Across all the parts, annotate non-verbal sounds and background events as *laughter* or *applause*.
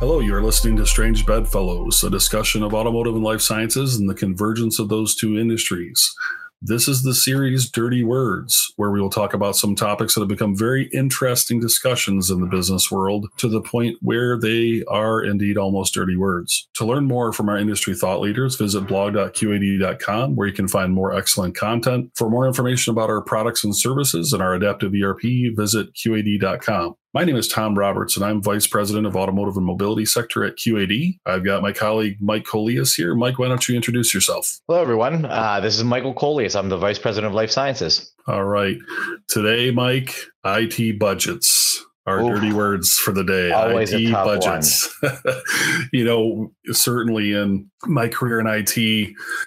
Hello, you are listening to Strange Bedfellows, a discussion of automotive and life sciences and the convergence of those two industries. This is the series Dirty Words, where we will talk about some topics that have become very interesting discussions in the business world to the point where they are indeed almost dirty words. To learn more from our industry thought leaders, visit blog.qad.com, where you can find more excellent content. For more information about our products and services and our adaptive ERP, visit qad.com. My name is Tom Roberts, and I'm Vice President of Automotive and Mobility Sector at QAD. I've got my colleague Mike Colias here. Mike, why don't you introduce yourself? Hello, everyone. Uh, this is Michael Colias. I'm the Vice President of Life Sciences. All right. Today, Mike, IT budgets are Oof. dirty words for the day. Always IT budgets. *laughs* you know, certainly in my career in IT,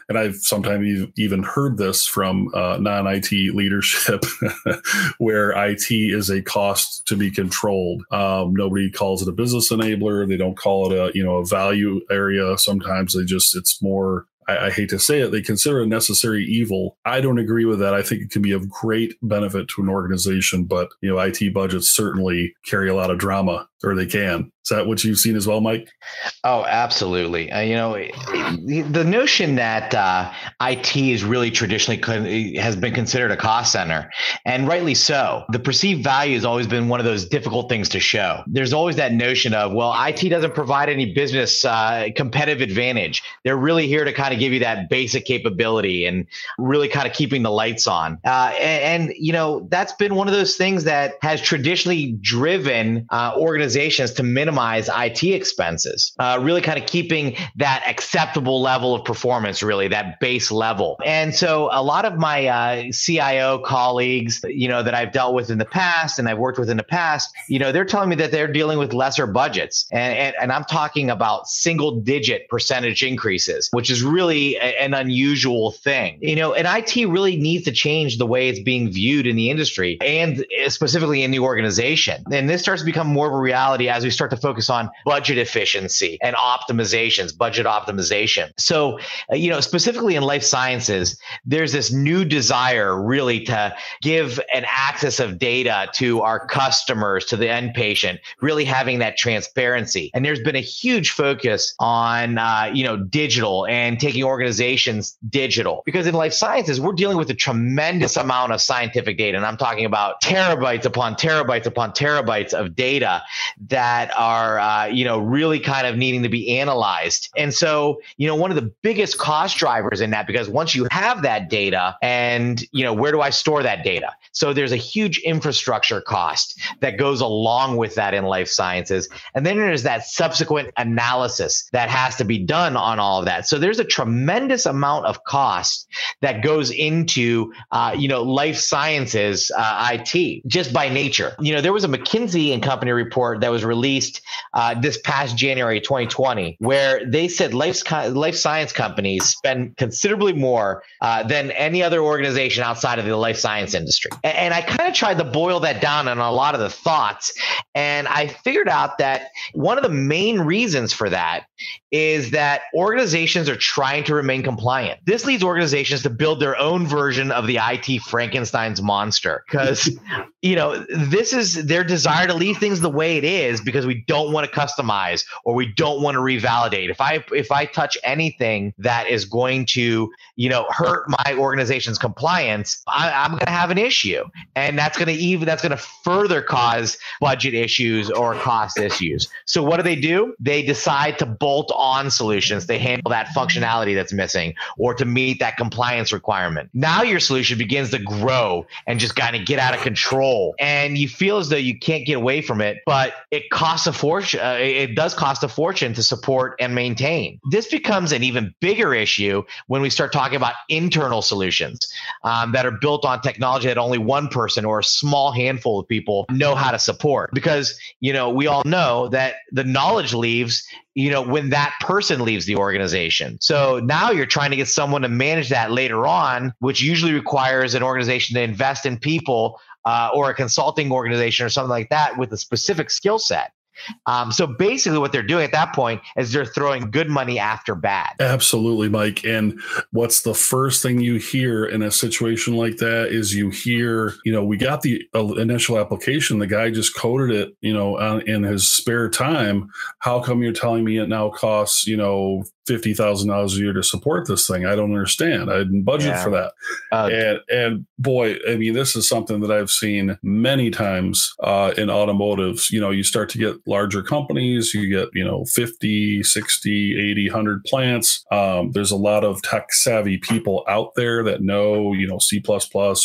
and I've sometimes even heard this from uh, non-IT leadership, *laughs* where IT is a cost to be controlled. Um, nobody calls it a business enabler. They don't call it a you know a value area. Sometimes they just it's more I, I, hate to say it, they consider a necessary evil. I don't agree with that. I think it can be of great benefit to an organization, but you know, IT budgets certainly carry a lot of drama, or they can. Is that what you've seen as well, Mike? Oh, absolutely. Uh, you know, the notion that uh, IT is really traditionally con- has been considered a cost center, and rightly so. The perceived value has always been one of those difficult things to show. There's always that notion of, well, IT doesn't provide any business uh, competitive advantage. They're really here to kind of give you that basic capability and really kind of keeping the lights on. Uh, and, and, you know, that's been one of those things that has traditionally driven uh, organizations to minimize IT expenses, uh, really kind of keeping that acceptable level of performance, really that base level. And so a lot of my uh, CIO colleagues, you know, that I've dealt with in the past and I've worked with in the past, you know, they're telling me that they're dealing with lesser budgets. And, and, and I'm talking about single digit percentage increases, which is really a, an unusual thing. You know, and IT really needs to change the way it's being viewed in the industry and specifically in the organization. And this starts to become more of a reality as we start to focus on budget efficiency and optimizations, budget optimization. So, uh, you know, specifically in life sciences, there's this new desire really to give an access of data to our customers, to the end patient, really having that transparency. And there's been a huge focus on, uh, you know, digital and taking organizations digital because in life sciences, we're dealing with a tremendous amount of scientific data. And I'm talking about terabytes upon terabytes upon terabytes of data that are uh, you know really kind of needing to be analyzed. And so you know one of the biggest cost drivers in that because once you have that data and you know where do i store that data? So there's a huge infrastructure cost that goes along with that in life sciences. And then there's that subsequent analysis that has to be done on all of that. So there's a tremendous amount of cost that goes into uh, you know life sciences uh, it just by nature. You know there was a mckinsey and company report that was released uh, this past January 2020, where they said life, life science companies spend considerably more uh, than any other organization outside of the life science industry. And, and I kind of tried to boil that down on a lot of the thoughts. And I figured out that one of the main reasons for that is that organizations are trying to remain compliant. This leads organizations to build their own version of the IT Frankenstein's monster because, *laughs* you know, this is their desire to leave things the way it is because we don't want to customize or we don't want to revalidate. If I if I touch anything that is going to you know hurt my organization's compliance, I, I'm going to have an issue, and that's going to even that's going to further cause budget issues or cost issues. So what do they do? They decide to bolt on solutions. They handle that functionality that's missing or to meet that compliance requirement. Now your solution begins to grow and just kind of get out of control, and you feel as though you can't get away from it, but it costs a fortune. Uh, it does cost a fortune to support and maintain. This becomes an even bigger issue when we start talking about internal solutions um, that are built on technology that only one person or a small handful of people know how to support. Because you know we all know that the knowledge leaves you know when that person leaves the organization. So now you're trying to get someone to manage that later on which usually requires an organization to invest in people uh, or a consulting organization or something like that with a specific skill set Um, so basically, what they're doing at that point is they're throwing good money after bad. Absolutely, Mike. And what's the first thing you hear in a situation like that is you hear, you know, we got the initial application. The guy just coded it, you know, in his spare time. How come you're telling me it now costs, you know, fifty thousand dollars a year to support this thing. I don't understand. I didn't budget yeah. for that. Uh, and and boy, I mean, this is something that I've seen many times uh, in automotives. You know, you start to get larger companies, you get you know 50, 60, 80, 100 plants. Um, there's a lot of tech savvy people out there that know you know C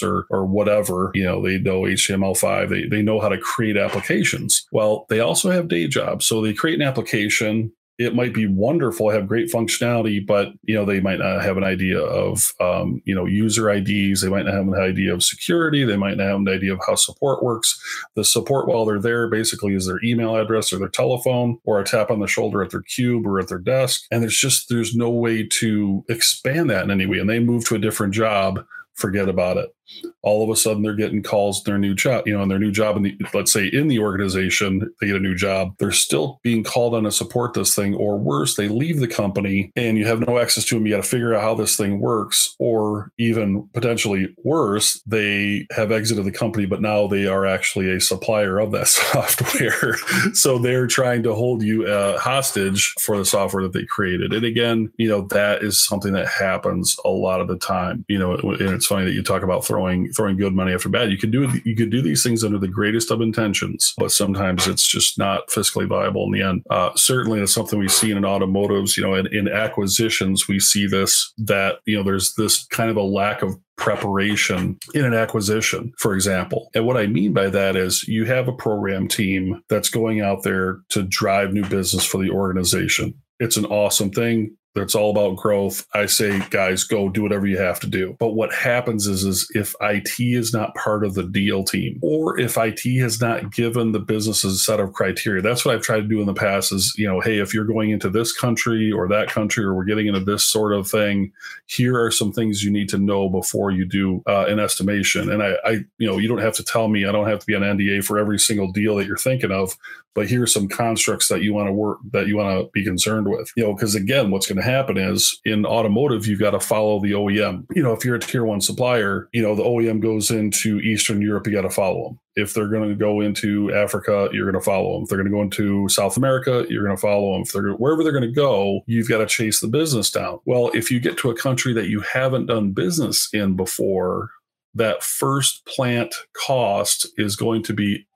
or or whatever. You know, they know HTML5. They they know how to create applications. Well, they also have day jobs, so they create an application it might be wonderful, have great functionality, but you know they might not have an idea of um, you know user IDs. They might not have an idea of security. They might not have an idea of how support works. The support while they're there basically is their email address or their telephone or a tap on the shoulder at their cube or at their desk. And there's just there's no way to expand that in any way. And they move to a different job forget about it. All of a sudden, they're getting calls their new job, you know, in their new job. In the, let's say in the organization, they get a new job. They're still being called on to support this thing, or worse, they leave the company and you have no access to them. You got to figure out how this thing works, or even potentially worse, they have exited the company, but now they are actually a supplier of that *laughs* software. so they're trying to hold you uh, hostage for the software that they created. And again, you know, that is something that happens a lot of the time. You know, and it's it's funny that you talk about throwing throwing good money after bad. You could do you could do these things under the greatest of intentions, but sometimes it's just not fiscally viable in the end. Uh, certainly, it's something we see in automotives. You know, in, in acquisitions, we see this that you know there's this kind of a lack of preparation in an acquisition, for example. And what I mean by that is you have a program team that's going out there to drive new business for the organization. It's an awesome thing it's all about growth. I say, guys, go do whatever you have to do. But what happens is, is if IT is not part of the deal team, or if IT has not given the businesses a set of criteria, that's what I've tried to do in the past. Is you know, hey, if you're going into this country or that country, or we're getting into this sort of thing, here are some things you need to know before you do uh, an estimation. And I, I, you know, you don't have to tell me. I don't have to be an NDA for every single deal that you're thinking of but here's some constructs that you want to work that you want to be concerned with you know because again what's going to happen is in automotive you've got to follow the OEM you know if you're a tier 1 supplier you know the OEM goes into eastern Europe you got to follow them if they're going to go into Africa, you're going to follow them. If they're going to go into South America, you're going to follow them. If they're wherever they're going to go, you've got to chase the business down. Well, if you get to a country that you haven't done business in before, that first plant cost is going to be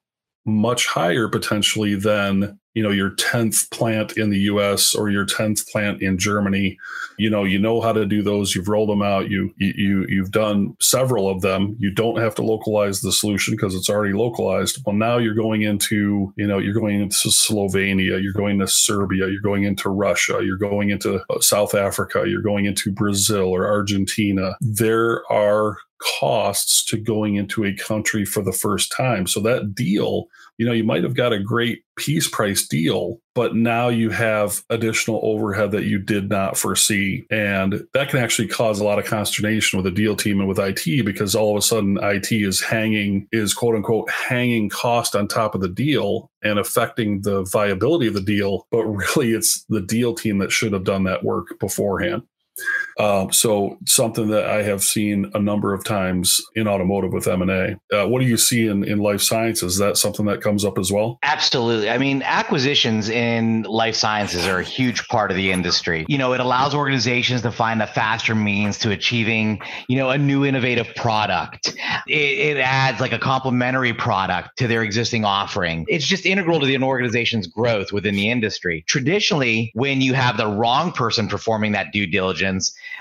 much higher potentially than you know your 10th plant in the US or your 10th plant in Germany. You know you know how to do those. You've rolled them out. You you you've done several of them. You don't have to localize the solution because it's already localized. Well now you're going into you know you're going into Slovenia you're going to Serbia you're going into Russia you're going into uh, South Africa you're going into Brazil or Argentina. There are costs to going into a country for the first time. So that deal, you know, you might have got a great piece price deal, but now you have additional overhead that you did not foresee. And that can actually cause a lot of consternation with the deal team and with IT because all of a sudden IT is hanging, is quote unquote hanging cost on top of the deal and affecting the viability of the deal. But *laughs* really, it's the deal team that should have done that work beforehand. Um, so something that I have seen a number of times in automotive with M and A. Uh, what do you see in, in life sciences? Is that something that comes up as well? Absolutely. I mean, acquisitions in life sciences are a huge part of the industry. You know, it allows organizations to find a faster means to achieving, you know, a new innovative product. It, it adds like a complementary product to their existing offering. It's just integral to the organization's growth within the industry. Traditionally, when you have the wrong person performing that due diligence,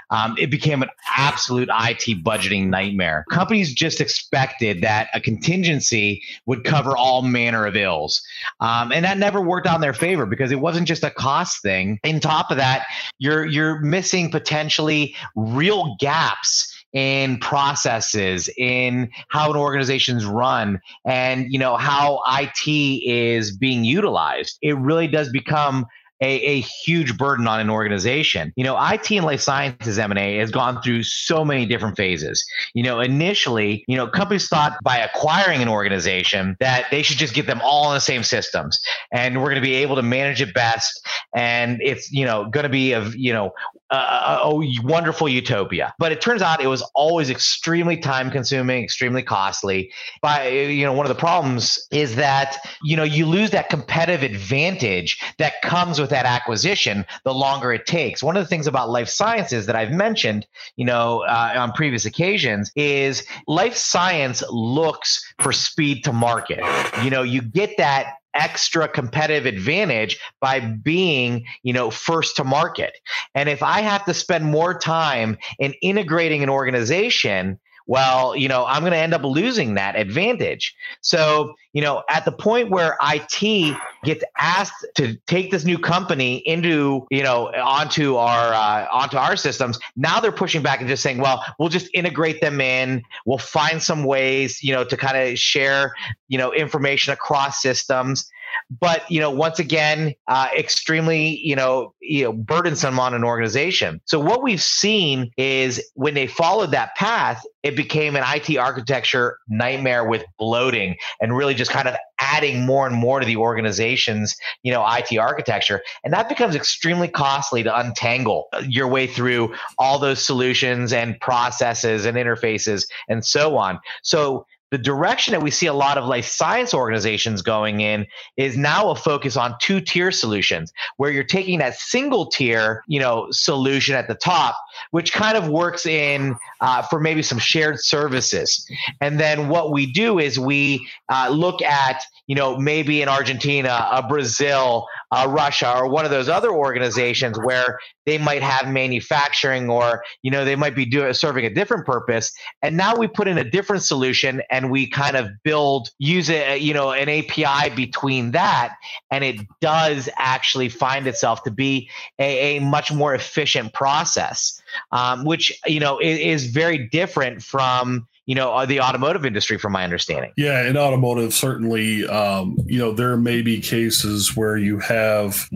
um, it became an absolute IT budgeting nightmare. Companies just expected that a contingency would cover all manner of ills. Um, and that never worked in their favor because it wasn't just a cost thing. On top of that, you're you're missing potentially real gaps in processes in how an organization's run and you know how IT is being utilized it really does become a, a huge burden on an organization. You know, IT and life sciences M&A has gone through so many different phases. You know, initially, you know, companies thought by acquiring an organization that they should just get them all in the same systems and we're going to be able to manage it best and it's, you know, going to be of, you know, a, a, wonderful utopia. But it turns out it was always extremely time consuming, extremely costly. By you know, one of the problems is that you know you lose that competitive advantage that comes with that acquisition the longer it takes. One of the things about life sciences that I've mentioned, you know, uh, on previous occasions is life science looks for speed to market. You know, you get that extra competitive advantage by being, you know, first to market. And if I have to spend more time in integrating an organization, well, you know, I'm going to end up losing that advantage. So, you know, at the point where IT gets asked to take this new company into, you know, onto our uh, onto our systems, now they're pushing back and just saying, well, we'll just integrate them in. We'll find some ways, you know, to kind of share, you know, information across systems but you know once again uh, extremely you know you know burdensome on an organization. So what we've seen is when they followed that path it became an IT architecture nightmare with bloating and really just kind of adding more and more to the organization's you know IT architecture. And that becomes extremely costly to untangle your way through all those solutions and processes and interfaces and so on. So the direction that we see a lot of life science organizations going in is now a focus on two tier solutions where you're taking that single tier you know solution at the top which kind of works in uh, for maybe some shared services. And then what we do is we uh, look at you know maybe in argentina a brazil uh, Russia or one of those other organizations where they might have manufacturing or you know they might be doing serving a different purpose. And now we put in a different solution and we kind of build use it you know an API between that. And it does actually find itself to be a, a much more efficient process um, which you know is, is very different from you know uh, the automotive industry from my understanding. Yeah in automotive certainly um, you know there may be cases where you have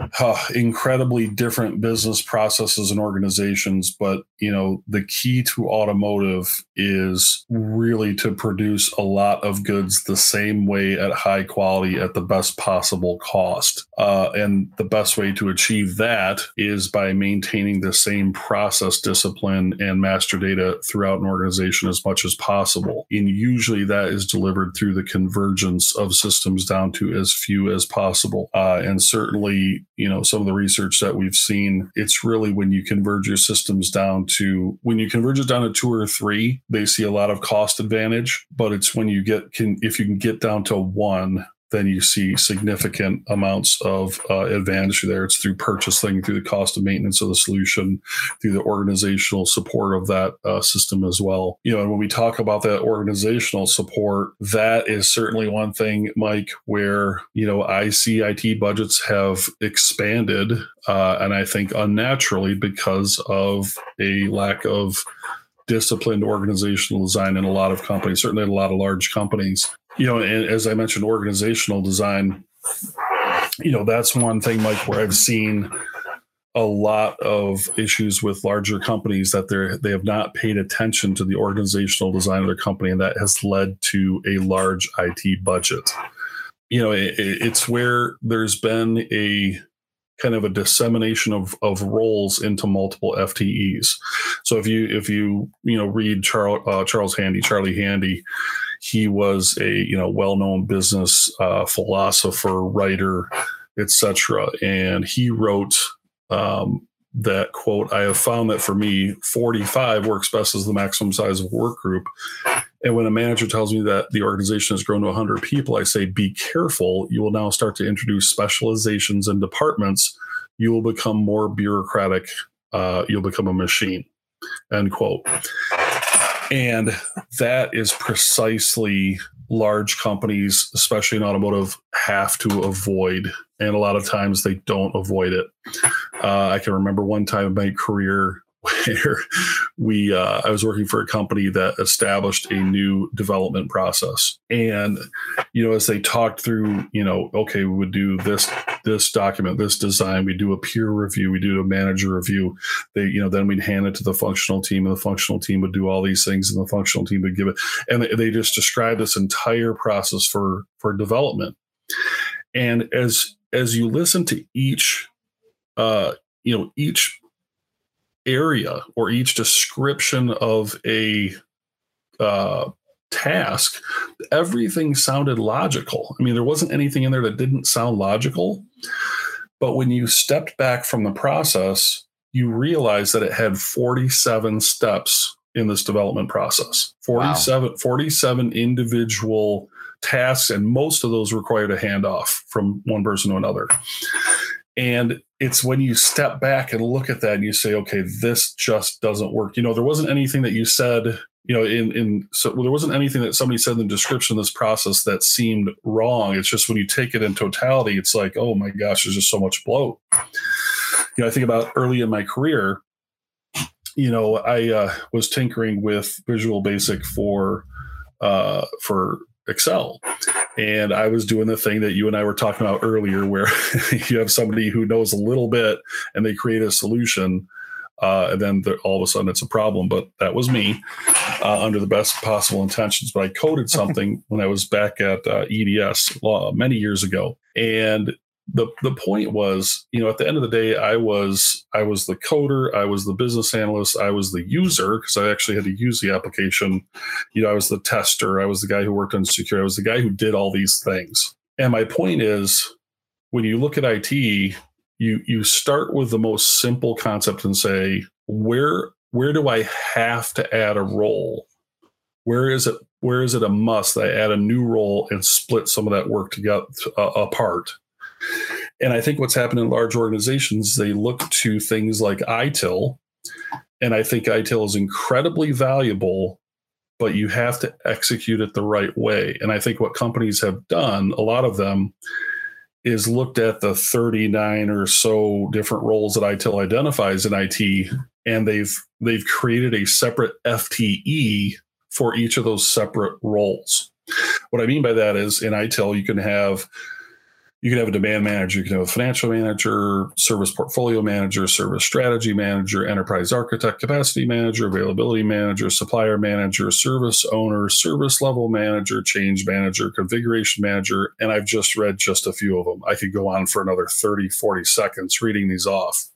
incredibly different business processes and organizations but you know the key to automotive is really to produce a lot of goods the same way at high quality at the best possible cost. Uh, and the best way to achieve that is by maintaining the same process discipline and master data throughout an organization as much as possible possible. And usually that is delivered through the convergence of systems down to as few as possible. Uh, and certainly, you know, some of the research that we've seen, it's really when you converge your systems down to, when you converge it down to two or three, they see a lot of cost advantage. But it's when you get, can, if you can get down to one, then you see significant amounts of uh, advantage there. It's through purchasing, through the cost of maintenance of the solution, through the organizational support of that uh, system as well. You know, and when we talk about that organizational support, that is certainly one thing, Mike, where, you know, I see IT budgets have expanded, uh, and I think unnaturally because of a lack of disciplined organizational design in a lot of companies, certainly a lot of large companies you know, as I mentioned, organizational design, you know, that's one thing, Mike, where I've seen a lot of issues with larger companies that they're they have not paid attention to the organizational design of their company, and that has led to a large IT budget. You know, it, it's where there's been a kind of a dissemination of, of roles into multiple FTEs. So if you if you you know read Charles uh, Charles Handy, Charlie Handy, he was a you know well-known business uh, philosopher, writer, etc. And he wrote um, that quote: "I have found that for me, 45 works best as the maximum size of a work group." And when a manager tells me that the organization has grown to 100 people, I say, "Be careful! You will now start to introduce specializations and departments. You will become more bureaucratic. Uh, you'll become a machine." End quote. And that is precisely large companies, especially in automotive, have to avoid. And a lot of times they don't avoid it. Uh, I can remember one time in my career where we uh, I was working for a company that established a new development process, and you know as they talked through, you know, okay, we would do this this document, this design, we do a peer review, we do a manager review. They, you know, then we'd hand it to the functional team, and the functional team would do all these things, and the functional team would give it, and they, just described this entire process for for development. And as as you listen to each, uh, you know, each area or each description of a uh, task, everything sounded logical. I mean, there wasn't anything in there that didn't sound logical. But when you stepped back from the process, you realized that it had 47 steps in this development process 47, wow. 47 individual tasks, and most of those required a handoff from one person to another. And it's when you step back and look at that and you say, okay, this just doesn't work. You know, there wasn't anything that you said, you know, in in so there wasn't anything that somebody said in the description of this process that seemed wrong. It's just when you take it in totality, it's like, oh my gosh, there's just so much bloat. You know, I think about early in my career, you know, I uh, was tinkering with Visual Basic for uh, for Excel. And I was doing the thing that you and I were talking about earlier, where *laughs* you have somebody who knows a little bit and they create a solution. Uh, and then all of a sudden it's a problem. But that was me uh, under the best possible intentions. But I coded something *laughs* when I was back at uh, EDS many years ago. And the the point was, you know, at the end of the day, I was I was the coder, I was the business analyst, I was the user because I actually had to use the application. You know, I was the tester, I was the guy who worked on security, I was the guy who did all these things. And my point is, when you look at IT, you you start with the most simple concept and say, where where do I have to add a role? Where is it? Where is it a must that I add a new role and split some of that work together uh, apart? And I think what's happened in large organizations, they look to things like ITIL. And I think ITIL is incredibly valuable, but you have to execute it the right way. And I think what companies have done, a lot of them, is looked at the 39 or so different roles that ITIL identifies in IT, and they've they've created a separate FTE for each of those separate roles. What I mean by that is in ITIL, you can have you can have a demand manager, you can have a financial manager, service portfolio manager, service strategy manager, enterprise architect, capacity manager, availability manager, supplier manager, service owner, service level manager, change manager, configuration manager. And I've just read just a few of them. I could go on for another 30, 40 seconds reading these off.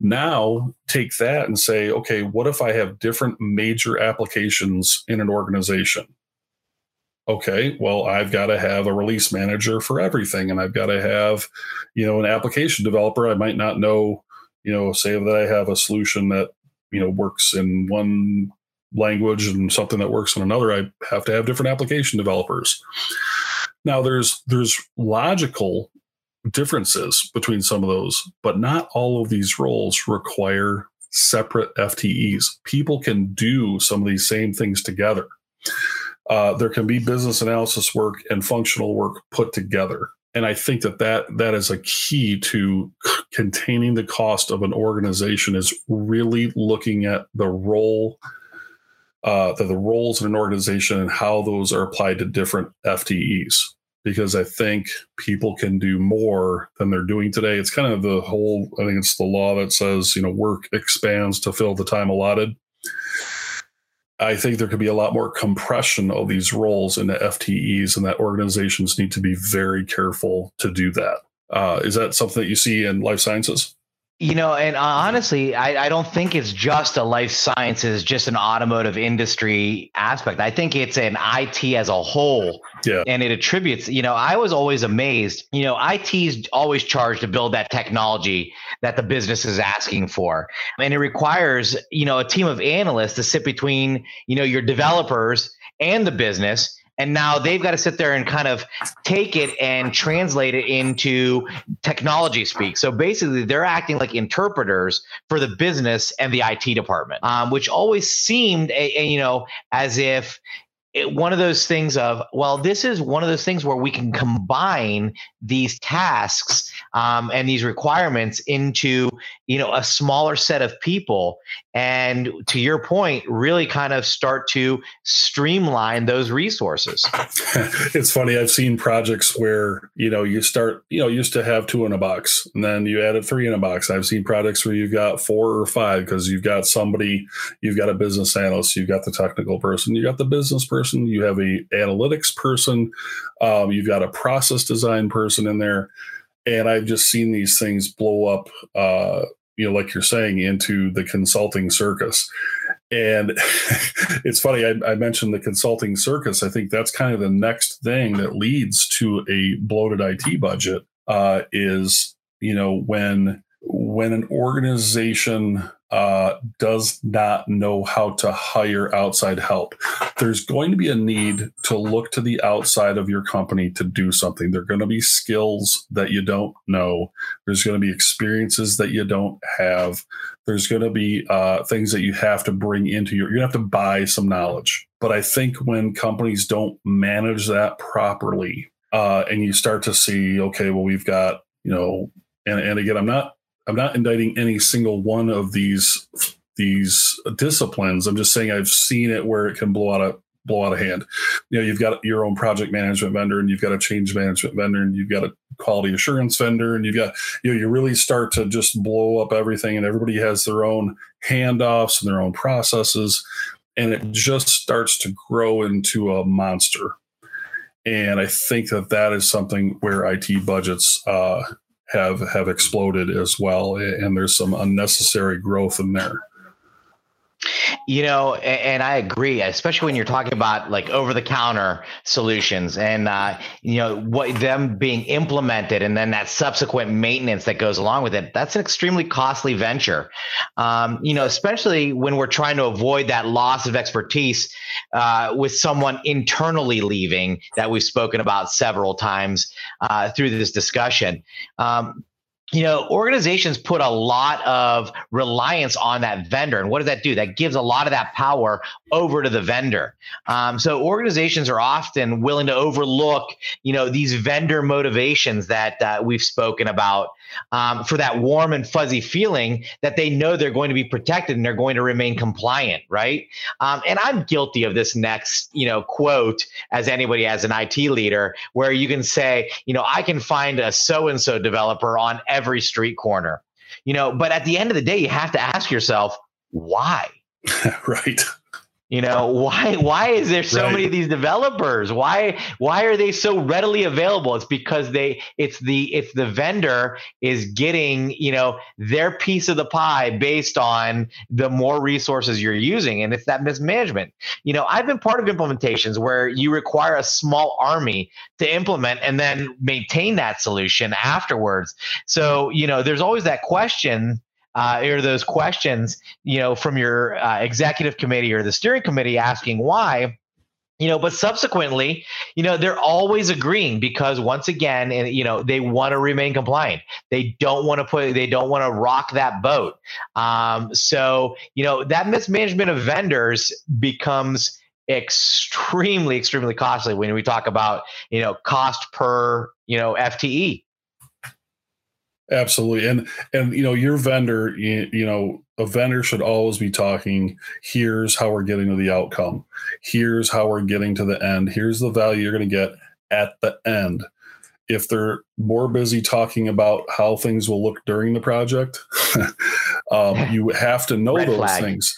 Now, take that and say, okay, what if I have different major applications in an organization? Okay, well, I've got to have a release manager for everything, and I've got to have, you know, an application developer. I might not know, you know, say that I have a solution that you know works in one language and something that works in another. I have to have different application developers. Now, there's there's logical differences between some of those, but not all of these roles require separate FTEs. People can do some of these same things together uh, there can be business analysis work and functional work put together. And I think that, that that is a key to containing the cost of an organization is really looking at the role, uh, the, the roles in an organization and how those are applied to different FTEs. Because I think people can do more than they're doing today. It's kind of the whole, I think it's the law that says, you know, work expands to fill the time allotted I think there could be a lot more compression of these roles into FTEs, and that organizations need to be very careful to do that. Uh, is that something that you see in life sciences? You know, and uh, honestly, I, I, don't think it's just a life sciences, just an automotive industry aspect. I think it's an IT as a whole. Yeah. And it attributes, you know, I was always amazed. You know, IT is always charged to build that technology that the business is asking for. And it requires, you know, a team of analysts to sit between, you know, your developers and the business and now they've got to sit there and kind of take it and translate it into technology speak. So basically, they're acting like interpreters for the business and the IT department, um, which always seemed, a, a, you know, as if it, one of those things of well this is one of those things where we can combine these tasks um, and these requirements into you know a smaller set of people and to your point really kind of start to streamline those resources. *laughs* It's funny i've seen projects where you know you start you know used to have two in a box and then you added three in a box. I've seen projects where you've got four or five because you've got somebody you've got a business analyst you've got the technical person you got the business person you have a analytics person um, you've got a process design person in there and I've just seen these things blow up, uh, you know, like you're saying, into the consulting circus. And *laughs* it's funny, I, I, mentioned the consulting circus. I think that's kind of the next thing that leads to a bloated IT budget. Uh, is you know when when an organization uh, does not know how to hire outside help. There's going to be a need to look to the outside of your company to do something. There are going to be skills that you don't know. There's going to be experiences that you don't have. There's going to be uh, things that you have to bring into your. To have to buy some knowledge. But I think when companies don't manage that properly, uh, and you start to see, okay, well, we've got you know, and, and again, I'm not I'm not indicting any single one of these these disciplines. I'm just saying I've seen it where it can blow out a blow out of hand. You know, you've got your own project management vendor, and you've got a change management vendor, and you've got a quality assurance vendor, and you've got you know you really start to just blow up everything, and everybody has their own handoffs and their own processes, and it just starts to grow into a monster. And I think that that is something where IT budgets uh, have have exploded as well, and there's some unnecessary growth in there. You know, and I agree, especially when you're talking about like over the counter solutions and, uh, you know, what them being implemented and then that subsequent maintenance that goes along with it. That's an extremely costly venture. Um, you know, especially when we're trying to avoid that loss of expertise uh, with someone internally leaving that we've spoken about several times uh, through this discussion. Um, you know, organizations put a lot of reliance on that vendor. And what does that do? That gives a lot of that power over to the vendor. Um, so organizations are often willing to overlook, you know, these vendor motivations that uh, we've spoken about um, for that warm and fuzzy feeling that they know they're going to be protected and they're going to remain compliant, right? Um, and I'm guilty of this next, you know, quote as anybody as an IT leader, where you can say, you know, I can find a so and so developer on every street corner, you know, but at the end of the day, you have to ask yourself, why? *laughs* right you know *laughs* why why is there so right. many of these developers? Why why are they so readily available? It's because they it's the it's the vendor is getting you know their piece of the pie based on the more resources you're using and it's that mismanagement. You know i've been part of implementations where you require a small army to implement and then maintain that solution afterwards. So you know there's always that question uh, or those questions, you know, from your uh, executive committee or the steering committee asking why, you know, but subsequently, you know, they're always agreeing because once again, and you know, they want to remain compliant. They don't want to put, they don't want to rock that boat. Um, so, you know, that mismanagement of vendors becomes extremely, extremely costly when we talk about, you know, cost per, you know, FTE. Absolutely. And and you know, your vendor, you, you know, a vendor should always be talking, here's how we're getting to the outcome. Here's how we're getting to the end. Here's the value you're going to get at the end. If they're more busy talking about how things will look during the project, *laughs* um, *laughs* you have to know Red those flag. things.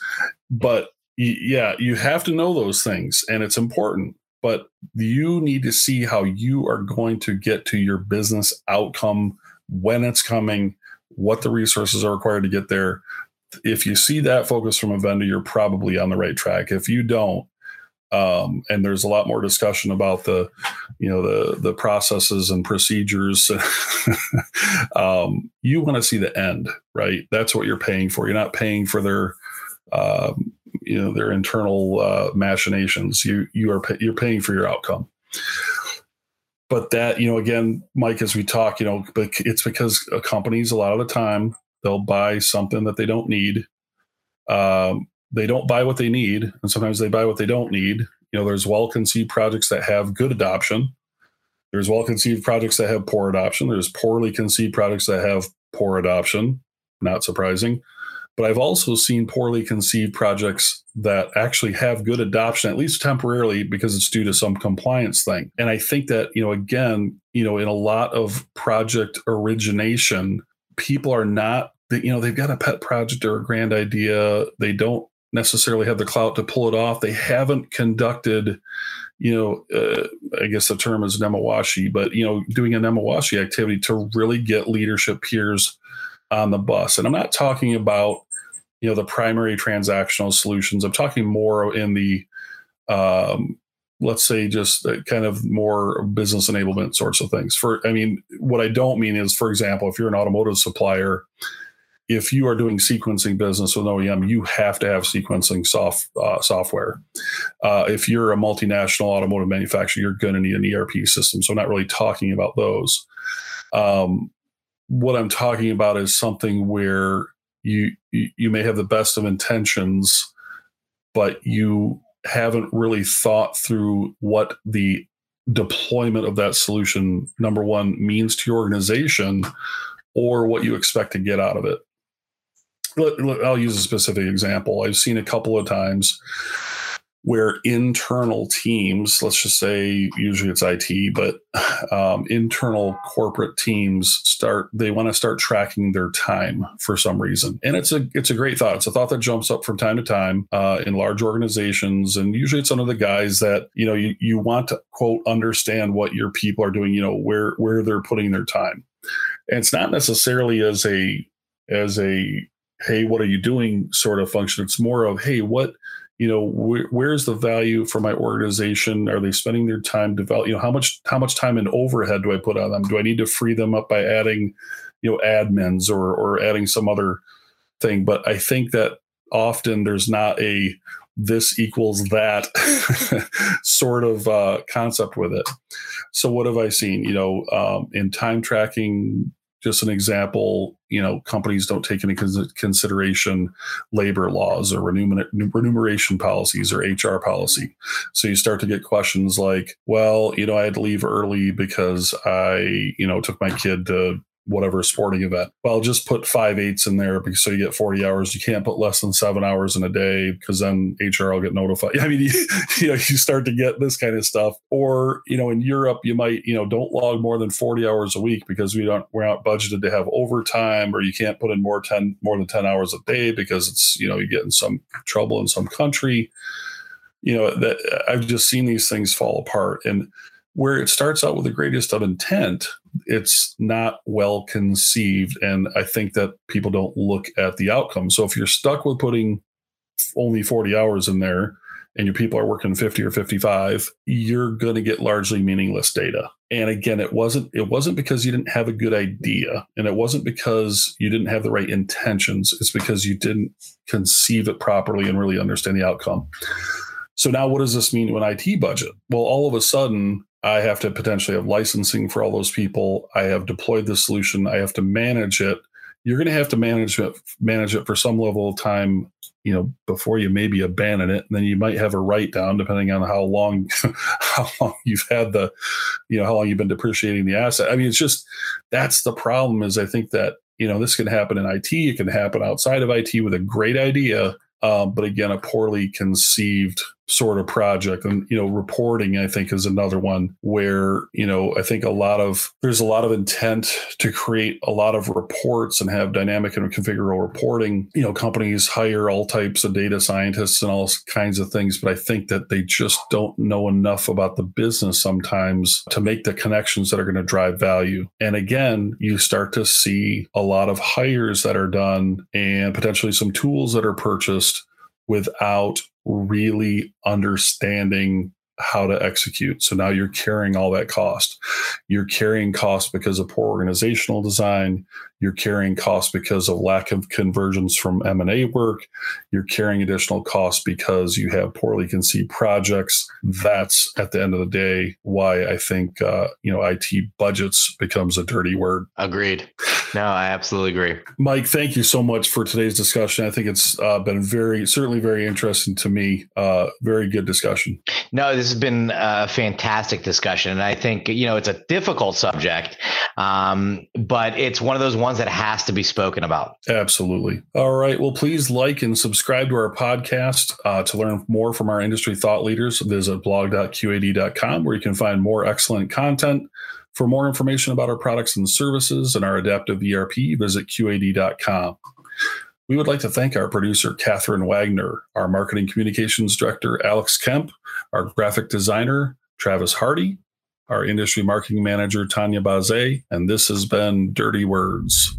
But yeah, you have to know those things, and it's important. But you need to see how you are going to get to your business outcome when it's coming, what the resources are required to get there. If you see that focus from a vendor, you're probably on the right track. If you don't, um, and there's a lot more discussion about the, you know, the the processes and procedures. *laughs* um, you want to see the end, right? That's what you're paying for. You're not paying for their, um, you know, their internal uh, machinations. You you are pay, you're paying for your outcome but that you know again mike as we talk you know it's because companies a lot of the time they'll buy something that they don't need um, they don't buy what they need and sometimes they buy what they don't need You know, there's well conceived projects that have good adoption. There's well conceived projects that have poor adoption. There's poorly conceived projects that have poor adoption. Not surprising. But I've also seen poorly conceived projects that actually have good adoption, at least temporarily, because it's due to some compliance thing. And I think that, you know, again, you know, in a lot of project origination, people are not, you know, they've got a pet project or a grand idea. They don't necessarily have the clout to pull it off. They haven't conducted, you know, uh, I guess the term is nemawashi, but, you know, doing a nemawashi activity to really get leadership peers on the bus. And I'm not talking about you know the primary transactional solutions. I'm talking more in the um, let's say just kind of more business enablement sorts of things. For I mean, what I don't mean is, for example, if you're an automotive supplier, if you are doing sequencing business with OEM, you have to have sequencing soft uh, software. Uh, if you're a multinational automotive manufacturer, you're going to need an ERP system. So I'm not really talking about those. Um, what I'm talking about is something where you you may have the best of intentions, but you haven't really thought through what the deployment of that solution number one means to your organization or what you expect to get out of it. I'll use a specific example. I've seen a couple of times where internal teams, let's just say usually it's IT, but um, internal corporate teams start they want to start tracking their time for some reason, and it's a it's a great thought. It's a thought that jumps up from time to time uh, in large organizations, and usually it's under the guise that you know you you want to quote understand what your people are doing, you know where where they're putting their time, and it's not necessarily as a as a hey what are you doing sort of function. It's more of hey what you know wh- where's the value for my organization? Are they spending their time develop you know how much how much time and overhead do i put on them? Do i need to free them up by adding you know admins or or adding some other thing? But i think that often there's not a this equals that *laughs* sort of uh, concept with it. So what have i seen? You know um, in time tracking just an example, you know, companies don't take into consideration labor laws or remuneration policies or HR policy. So you start to get questions like, well, you know, I had to leave early because I, you know, took my kid to whatever sporting event. Well, just put five eights in there because so you get 40 hours. You can't put less than seven hours in a day because then HR will get notified. *laughs* I mean, you, *laughs* you know, you start to get this kind of stuff. Or, you know, in Europe, you might, you know, don't log more than 40 hours a week because we don't, we're not budgeted to have overtime or you can't put in more 10, more than 10 hours a day because it's, you know, you get in some trouble in some country. You know, that I've just seen these things fall apart. And, where it starts out with the greatest of intent, it's not well conceived. And I think that people don't look at the outcome. So if you're stuck with putting only 40 hours in there and your people are working 50 or 55, you're going to get largely meaningless data. And again, it wasn't it wasn't because you didn't have a good idea and it wasn't because you didn't have the right intentions. It's because you didn't conceive it properly and really understand the outcome. So now what does this mean to an IT budget? Well, all of a sudden I have to potentially have licensing for all those people. I have deployed the solution. I have to manage it. You're going to have to manage it, manage it for some level of time, you know, before you maybe abandon it. And then you might have a write down depending on how long, *laughs* how long you've had the, you know, how long you've been depreciating the asset. I mean, it's just that's the problem. Is I think that you know this can happen in IT. It can happen outside of IT with a great idea, um, but again, a poorly conceived sort of project. And you know reporting i think is another one where you know i think a lot of there's a lot of intent to create a lot of reports and have dynamic and configurable reporting. You know companies hire all types of data scientists and all kinds of things but i think that they just don't know enough about the business sometimes to make the connections that are going to drive value. And again you start to see a lot of hires that are done and potentially some tools that are purchased without really understanding how to execute. So now you're carrying all that cost. You're carrying cost because of poor organizational design. You're carrying costs because of lack of conversions from M&A work. You're carrying additional costs because you have poorly conceived projects. That's at the end of the day why I think uh, you know IT budgets becomes a dirty word. Agreed. No, I absolutely agree. Mike, thank you so much for today's discussion. I think it's uh, been very certainly very interesting to me. Uh, very good discussion. No, this has been a fantastic discussion. And I think, you know, it's a difficult subject, um, but it's one of those ones that has to be spoken about. Absolutely. All right. Well, please like and subscribe to our podcast. Uh, to learn more from our industry thought leaders, visit blog.qad.com where you can find more excellent content. For more information about our products and services and our adaptive ERP, visit qad.com. We would like to thank our producer, Catherine Wagner, our marketing communications director, Alex Kemp, our graphic designer, Travis Hardy, our industry marketing manager, Tanya Bazet, and this has been Dirty Words.